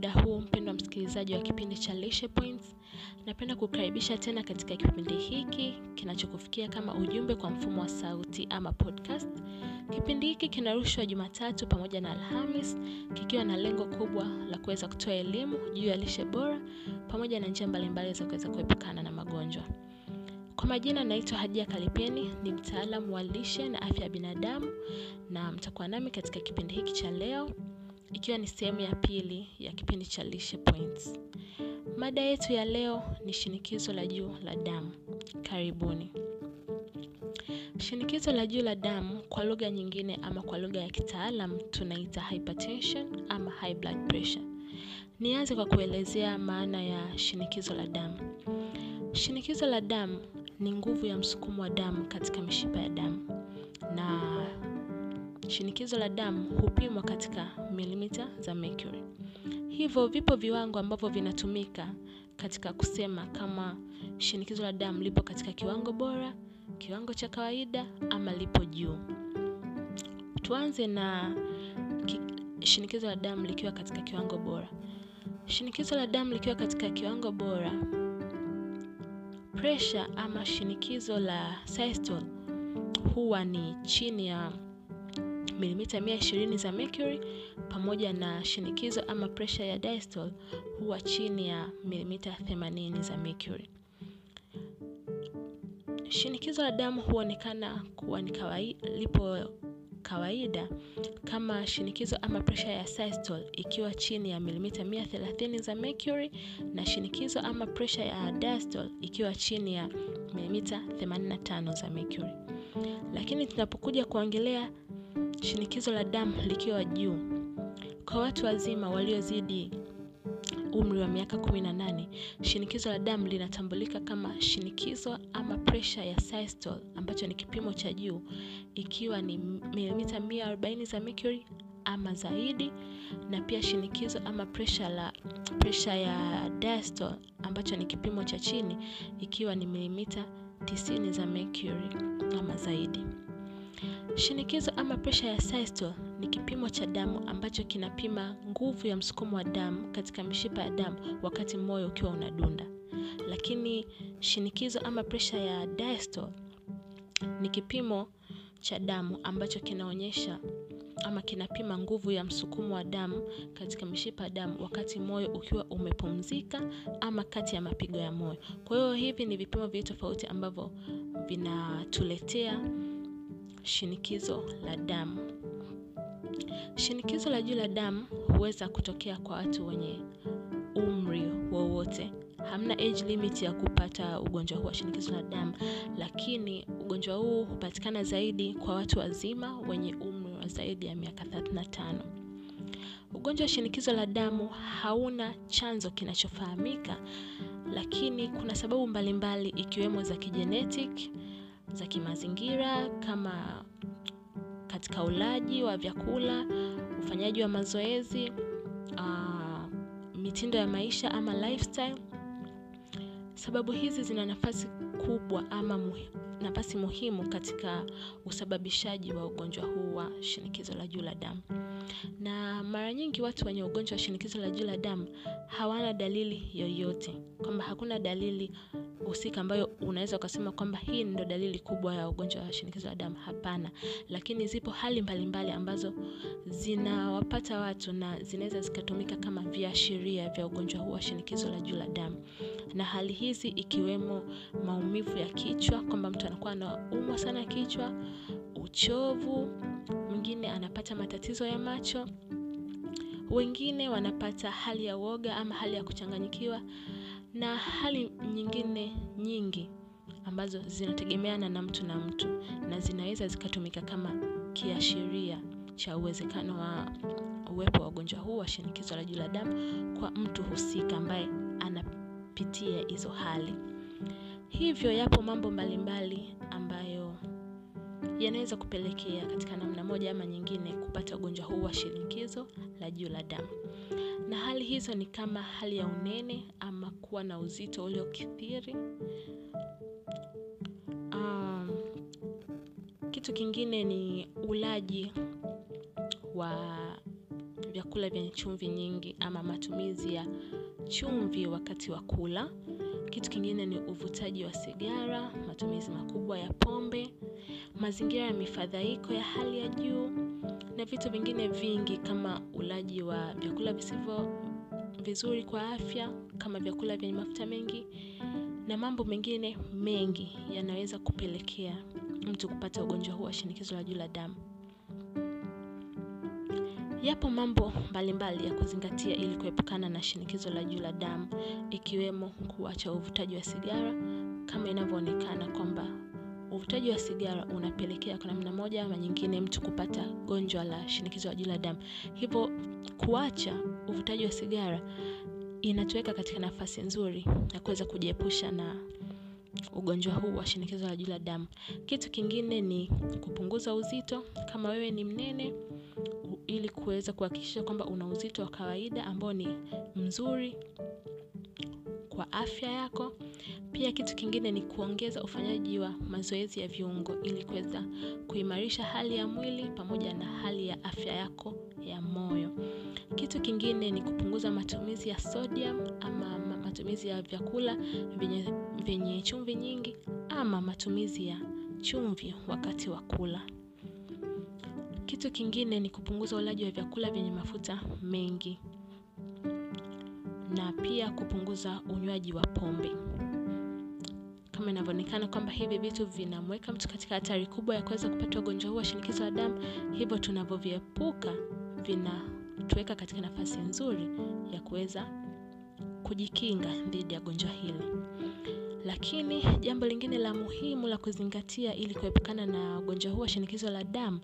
muda huu mpendwa msikilizaji wa kipindi cha Lishe Points. Napenda kukaribisha tena katika kipindi hiki kinachokufikia kama ujumbe kwa mfumo wa sauti ama podcast. Kipindi hiki kinarushwa Jumatatu pamoja na Alhamis kikiwa na lengo kubwa la kuweza kutoa elimu juu ya lishe bora pamoja na njia mbalimbali za kuweza kuepukana na magonjwa. Kwa majina naitwa Hadia Kalipeni, ni mtaalamu wa lishe na afya ya binadamu na mtakuwa nami katika kipindi hiki cha leo ikiwa ni sehemu ya pili ya kipindi cha Lishe Points. Mada yetu ya leo ni shinikizo la juu la damu. Karibuni. Shinikizo la juu la damu kwa lugha nyingine ama kwa lugha ya kitaalam tunaita hypertension ama high blood pressure. Nianze kwa kuelezea maana ya shinikizo la damu. Shinikizo la damu ni nguvu ya msukumo wa damu katika mishipa ya damu na shinikizo la damu hupimwa katika milimita za mercury. Hivyo vipo viwango ambavyo vinatumika katika kusema kama shinikizo la damu lipo katika kiwango bora, kiwango cha kawaida ama lipo juu. Tuanze na ki, shinikizo la damu likiwa katika kiwango bora. Shinikizo la damu likiwa katika kiwango bora, pressure ama shinikizo la systole huwa ni chini ya milimita 120 za mercury pamoja na shinikizo ama presha ya diastole huwa chini ya milimita 80 za mercury. Shinikizo la damu huonekana kuwa ni kawaida, lipo kawaida kama shinikizo ama presha ya systole ikiwa chini ya milimita 130 za mercury na shinikizo ama presha ya diastole ikiwa chini ya milimita 85 za mercury. Lakini tunapokuja kuongelea shinikizo la damu likiwa juu kwa watu wazima waliozidi umri wa miaka 18, shinikizo la damu linatambulika kama shinikizo ama pressure ya systole ambacho ni kipimo cha juu ikiwa ni milimita 140 za mercury ama zaidi, na pia shinikizo ama pressure la pressure ya diastole ambacho ni kipimo cha chini ikiwa ni milimita 90 za mercury ama zaidi. Shinikizo ama presha ya systole ni kipimo cha damu ambacho kinapima nguvu ya msukumo wa damu katika mishipa ya damu wakati moyo ukiwa unadunda. Lakini shinikizo ama presha ya diastole ni kipimo cha damu ambacho kinaonyesha ama kinapima nguvu ya msukumo wa damu katika mishipa ya damu wakati moyo ukiwa umepumzika ama kati ya mapigo ya moyo. Kwa hiyo hivi ni vipimo viwili tofauti ambavyo vinatuletea shinikizo la damu. Shinikizo la juu la damu huweza kutokea kwa watu wenye umri wowote. Hamna age limit ya kupata ugonjwa huu wa shinikizo la damu, lakini ugonjwa huu hupatikana zaidi kwa watu wazima wenye umri wa zaidi ya miaka 35. Ugonjwa wa shinikizo la damu hauna chanzo kinachofahamika, lakini kuna sababu mbalimbali ikiwemo za kijenetic za kimazingira kama katika ulaji wa vyakula, ufanyaji wa mazoezi, uh, mitindo ya maisha ama lifestyle. Sababu hizi zina nafasi kubwa ama muhi, nafasi muhimu katika usababishaji wa ugonjwa huu wa shinikizo la juu la damu. Na mara nyingi watu wenye ugonjwa wa shinikizo la juu la damu hawana dalili yoyote, kwamba hakuna dalili husika ambayo unaweza ukasema kwamba hii ndo dalili kubwa ya ugonjwa wa shinikizo la damu. Hapana, lakini zipo hali mbalimbali mbali ambazo zinawapata watu na zinaweza zikatumika kama viashiria vya ugonjwa huu wa shinikizo la juu la damu, na hali hizi ikiwemo maumivu ya kichwa, kwamba mtu anakuwa anaumwa sana kichwa, uchovu, mwingine anapata matatizo ya macho, wengine wanapata hali ya uoga ama hali ya kuchanganyikiwa na hali nyingine nyingi ambazo zinategemeana na mtu na mtu na zinaweza zikatumika kama kiashiria cha uwezekano wa uwepo wa ugonjwa huu wa shinikizo la juu la damu kwa mtu husika ambaye anapitia hizo hali. Hivyo yapo mambo mbalimbali ambayo yanaweza kupelekea katika namna moja ama nyingine kupata ugonjwa huu wa shinikizo la juu la damu na hali hizo ni kama hali ya unene ama kuwa na uzito uliokithiri. Um, kitu kingine ni ulaji wa vyakula vyenye chumvi nyingi ama matumizi ya chumvi wakati wa kula. Kitu kingine ni uvutaji wa sigara, matumizi makubwa ya pombe, mazingira ya mifadhaiko ya hali ya juu na vitu vingine vingi kama ulaji wa vyakula visivyo vizuri kwa afya kama vyakula vyenye mafuta mengi na mambo mengine mengi yanaweza kupelekea mtu kupata ugonjwa huu wa shinikizo la juu la damu. Yapo mambo mbalimbali ya kuzingatia ili kuepukana na shinikizo la juu la damu ikiwemo kuacha uvutaji wa sigara kama inavyoonekana kwamba uvutaji wa sigara unapelekea kwa namna moja ama nyingine mtu kupata gonjwa la shinikizo la juu la damu. Hivyo kuacha uvutaji wa sigara inatuweka katika nafasi nzuri ya kuweza kujiepusha na ugonjwa huu wa shinikizo la juu la damu. Kitu kingine ni kupunguza uzito kama wewe ni mnene ili kuweza kuhakikisha kwamba una uzito wa kawaida ambao ni mzuri kwa afya yako. Pia kitu kingine ni kuongeza ufanyaji wa mazoezi ya viungo ili kuweza kuimarisha hali ya mwili pamoja na hali ya afya yako ya moyo. Kitu kingine ni kupunguza matumizi ya sodium ama matumizi ya vyakula vyenye, chumvi nyingi ama matumizi ya chumvi wakati wa kula. Kitu kingine ni kupunguza ulaji wa vyakula vyenye mafuta mengi na pia kupunguza unywaji wa pombe. Kama inavyoonekana kwamba hivi vitu vinamweka mtu katika hatari kubwa ya kuweza kupata ugonjwa huu wa shinikizo la damu, hivyo tunavyoviepuka vinatuweka katika nafasi nzuri ya kuweza kujikinga dhidi ya gonjwa hili. Lakini jambo lingine la muhimu la kuzingatia ili kuepukana na ugonjwa huu wa shinikizo la damu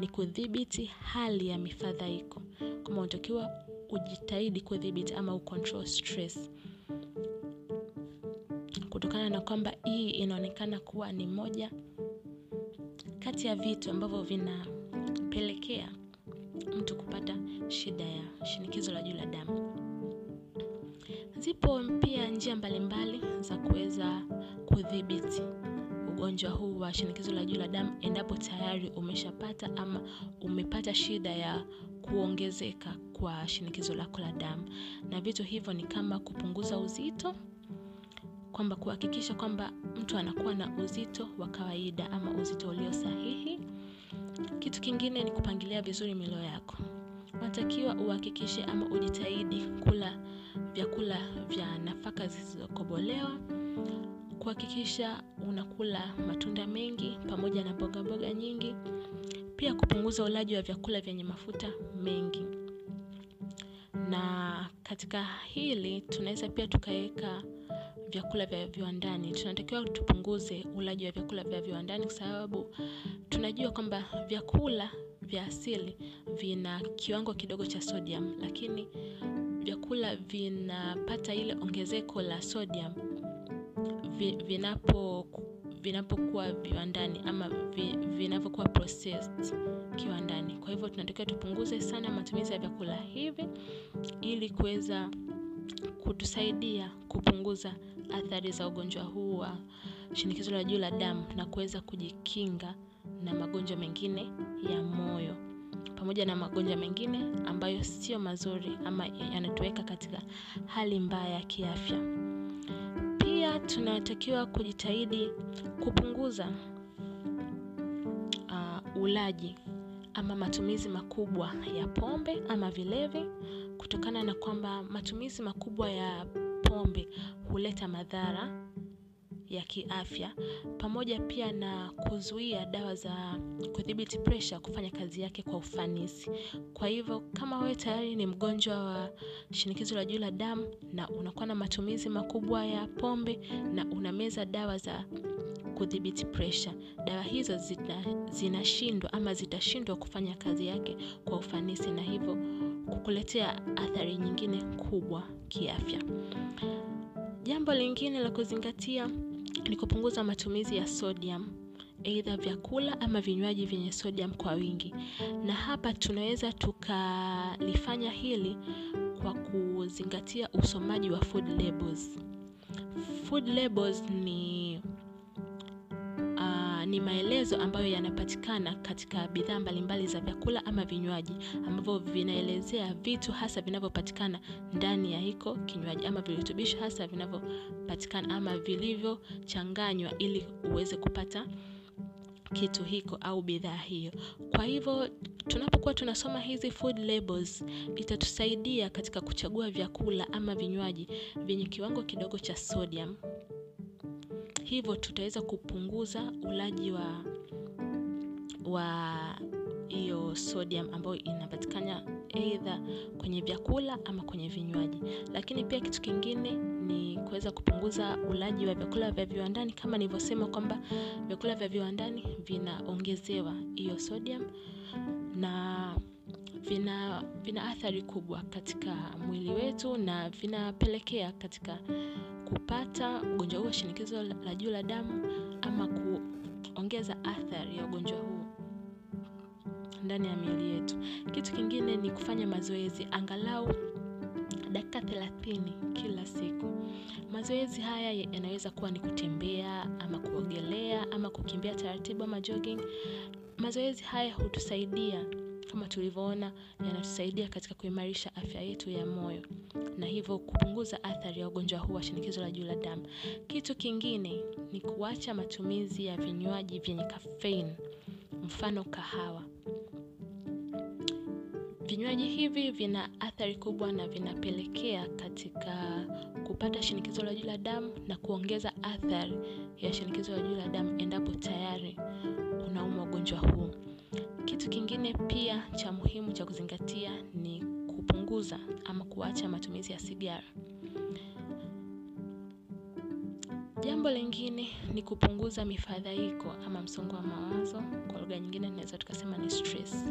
ni kudhibiti hali ya mifadhaiko. Kama unatakiwa ujitahidi kudhibiti ama ucontrol stress, kutokana na kwamba hii inaonekana kuwa ni moja kati ya vitu ambavyo vinapelekea mtu kupata shida ya shinikizo la juu la damu. Zipo pia njia mbalimbali za kuweza kudhibiti ugonjwa huu wa shinikizo la juu la damu endapo tayari umeshapata ama umepata shida ya kuongezeka kwa shinikizo lako la damu. Na vitu hivyo ni kama kupunguza uzito, kwamba kuhakikisha kwamba mtu anakuwa na uzito wa kawaida ama uzito ulio sahihi. Kitu kingine ni kupangilia vizuri milo yako. Unatakiwa uhakikishe ama ujitahidi kula vyakula vya nafaka zisizokobolewa, kuhakikisha unakula matunda mengi pamoja na mboga nyingi, pia kupunguza ulaji wa vyakula vyenye mafuta mengi. Na katika hili tunaweza pia tukaweka vyakula vya viwandani. Tunatakiwa tupunguze ulaji wa vyakula vya viwandani kwa sababu tunajua kwamba vyakula vya asili vina kiwango kidogo cha sodium, lakini vyakula vinapata ile ongezeko la sodium vinapo vinapokuwa viwandani ama vinavyokuwa kiwandani. Kwa hivyo tunatakiwa tupunguze sana matumizi ya vyakula hivi ili kuweza kutusaidia kupunguza athari za ugonjwa huu wa shinikizo la juu la damu na kuweza kujikinga na magonjwa mengine ya moyo pamoja na magonjwa mengine ambayo sio mazuri ama yanatuweka katika hali mbaya ya kiafya. Tunatakiwa kujitahidi kupunguza uh, ulaji ama matumizi makubwa ya pombe ama vilevi, kutokana na kwamba matumizi makubwa ya pombe huleta madhara ya kiafya pamoja pia na kuzuia dawa za kudhibiti presha kufanya kazi yake kwa ufanisi. Kwa hivyo kama wewe tayari ni mgonjwa wa shinikizo la juu la damu na unakuwa na matumizi makubwa ya pombe na unameza dawa za kudhibiti presha, dawa hizo zinashindwa ama zitashindwa kufanya kazi yake kwa ufanisi na hivyo kukuletea athari nyingine kubwa kiafya. Jambo lingine la kuzingatia ni kupunguza matumizi ya sodium, aidha vyakula ama vinywaji vyenye sodium kwa wingi. Na hapa tunaweza tukalifanya hili kwa kuzingatia usomaji wa food labels. Food labels ni ni maelezo ambayo yanapatikana katika bidhaa mbalimbali za vyakula ama vinywaji ambavyo vinaelezea vitu hasa vinavyopatikana ndani ya hiko kinywaji ama virutubisho hasa vinavyopatikana ama vilivyochanganywa ili uweze kupata kitu hiko au bidhaa hiyo. Kwa hivyo tunapokuwa tunasoma hizi food labels itatusaidia katika kuchagua vyakula ama vinywaji vyenye kiwango kidogo cha sodium hivyo tutaweza kupunguza ulaji wa wa hiyo sodium ambayo inapatikana eidha kwenye vyakula ama kwenye vinywaji. Lakini pia kitu kingine ni kuweza kupunguza ulaji wa vyakula vya viwandani. Kama nilivyosema kwamba vyakula vya viwandani vinaongezewa hiyo sodium na vina vina athari kubwa katika mwili wetu na vinapelekea katika kupata ugonjwa huu wa shinikizo la juu la damu ama kuongeza athari ya ugonjwa huu ndani ya miili yetu. Kitu kingine ni kufanya mazoezi angalau dakika thelathini kila siku. Mazoezi haya yanaweza kuwa ni kutembea ama kuogelea ama kukimbia taratibu ama jogging. Mazoezi haya hutusaidia kama tulivyoona yanatusaidia katika kuimarisha afya yetu ya moyo na hivyo kupunguza athari ya ugonjwa huu wa shinikizo la juu la damu. Kitu kingine ni kuacha matumizi ya vinywaji vyenye kafein mfano kahawa. Vinywaji hivi vina athari kubwa na vinapelekea katika kupata shinikizo la juu la damu na kuongeza athari ya shinikizo la juu la damu endapo tayari unaumwa ugonjwa huu kitu kingine pia cha muhimu cha kuzingatia ni kupunguza ama kuacha matumizi ya sigara. Jambo lingine ni kupunguza mifadhaiko ama msongo wa mawazo. Kwa lugha nyingine tunaweza tukasema ni stress.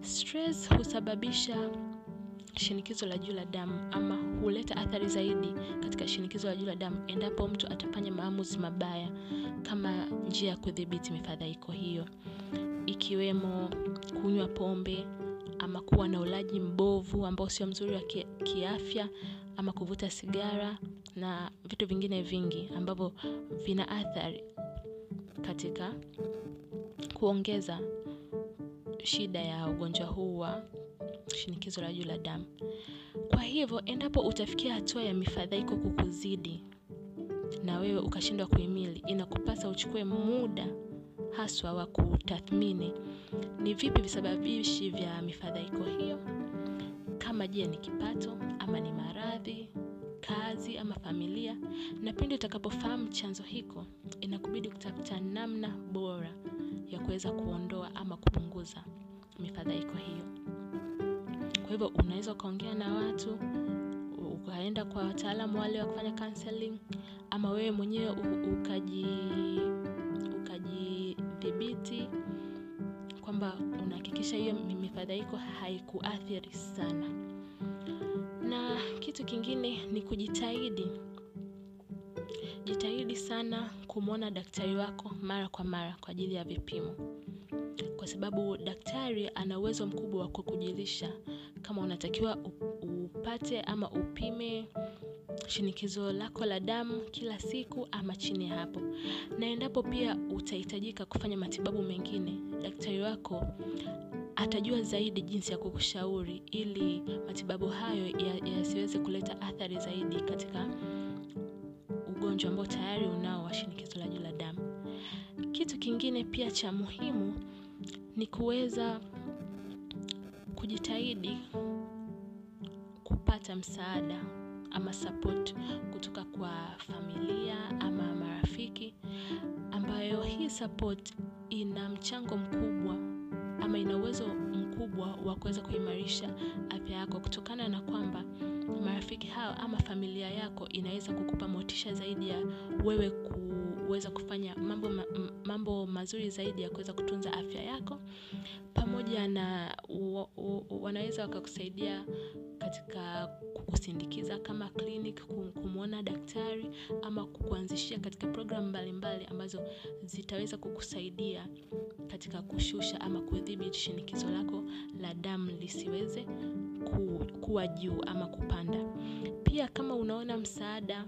Stress husababisha shinikizo la juu la damu ama huleta athari zaidi katika shinikizo la juu la damu endapo mtu atafanya maamuzi mabaya kama njia ya kudhibiti mifadhaiko hiyo. Ikiwemo kunywa pombe ama kuwa na ulaji mbovu ambao sio mzuri wa kiafya ama kuvuta sigara na vitu vingine vingi ambavyo vina athari katika kuongeza shida ya ugonjwa huu wa shinikizo la juu la damu. Kwa hivyo endapo utafikia hatua ya mifadhaiko kukuzidi na wewe ukashindwa kuhimili inakupasa uchukue muda haswa wa kutathmini ni vipi visababishi vya mifadhaiko hiyo. Kama je ni kipato ama ni maradhi kazi ama familia na pindi utakapofahamu chanzo hiko inakubidi kutafuta namna bora ya kuweza kuondoa ama kupunguza mifadhaiko hiyo kwa hivyo unaweza ukaongea na watu ukaenda kwa wataalamu wale wa kufanya counseling ama wewe mwenyewe ukaji ukajidhibiti kwamba unahakikisha hiyo mifadhaiko haikuathiri sana. Na kitu kingine ni kujitahidi. Jitahidi sana kumwona daktari wako mara kwa mara kwa ajili ya vipimo. Kwa sababu daktari ana uwezo mkubwa wa kukujulisha kama unatakiwa upate ama upime shinikizo lako la damu kila siku ama chini ya hapo. Na endapo pia utahitajika kufanya matibabu mengine daktari wako atajua zaidi jinsi ya kukushauri ili matibabu hayo yasiweze ya kuleta athari zaidi katika ugonjwa ambao tayari unao wa shinikizo la juu la damu. Kitu kingine pia cha muhimu ni kuweza kujitahidi kupata msaada ama support kutoka kwa familia ama marafiki ambayo hii support ina mchango mkubwa ama ina uwezo mkubwa wa kuweza kuimarisha afya yako kutokana na kwamba marafiki hao ama familia yako inaweza kukupa motisha zaidi ya wewe kuweza kufanya mambo, ma, mambo mazuri zaidi ya kuweza kutunza afya yako. Pamoja na wanaweza wakakusaidia katika kukusindikiza kama clinic kumwona daktari ama kukuanzishia katika programu mbalimbali ambazo zitaweza kukusaidia katika kushusha ama kudhibiti shinikizo lako la damu lisiweze ku, kuwa juu ama kupanda. Pia kama unaona msaada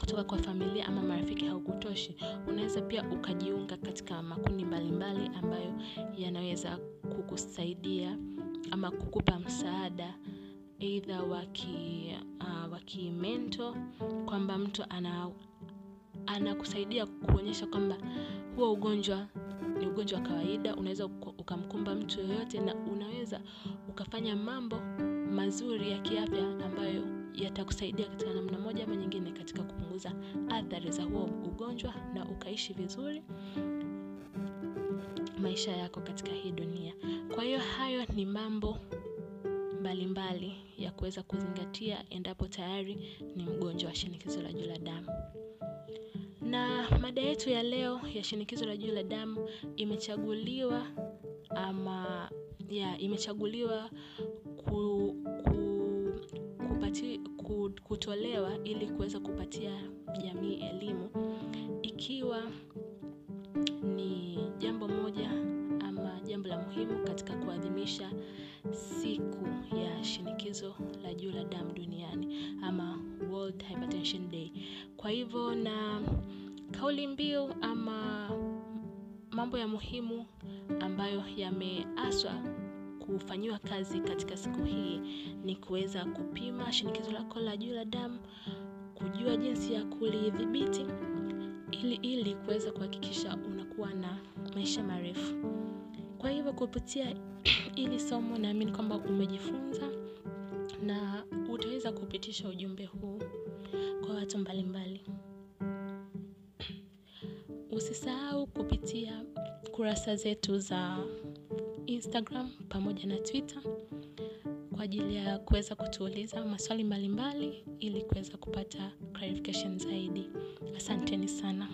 kutoka kwa familia ama marafiki haukutoshi unaweza pia ukajiunga katika makundi mbalimbali ambayo yanaweza kukusaidia ama kukupa msaada eidha waki uh, wakimento kwamba mtu ana anakusaidia kuonyesha kwamba huo ugonjwa ni ugonjwa wa kawaida unaweza ukamkumba mtu yoyote na unaweza ukafanya mambo mazuri ya kiafya ambayo yatakusaidia katika namna moja ama nyingine katika kupunguza athari za huo ugonjwa na ukaishi vizuri maisha yako katika hii dunia. Kwa hiyo hayo ni mambo mbalimbali mbali ya kuweza kuzingatia endapo tayari ni mgonjwa wa shinikizo la juu la damu na mada yetu ya leo ya shinikizo la juu la damu imechaguliwa ama ya imechaguliwa ku, ku, kupati, ku, kutolewa ili kuweza kupatia jamii elimu. Ikiwa ni jambo moja ama jambo la muhimu katika kuadhimisha siku ya shinikizo la juu la damu duniani ama World Hypertension Day. Kwa hivyo na kauli mbiu ama mambo ya muhimu ambayo yameaswa kufanyiwa kazi katika siku hii ni kuweza kupima shinikizo lako la juu la damu, kujua jinsi ya kulidhibiti ili ili kuweza kuhakikisha unakuwa na maisha marefu. Kwa hivyo kupitia ili somo naamini kwamba umejifunza na utaweza kupitisha ujumbe huu kwa watu mbalimbali. Usisahau kupitia kurasa zetu za Instagram pamoja na Twitter kwa ajili ya kuweza kutuuliza maswali mbalimbali ili kuweza kupata clarification zaidi. Asanteni sana.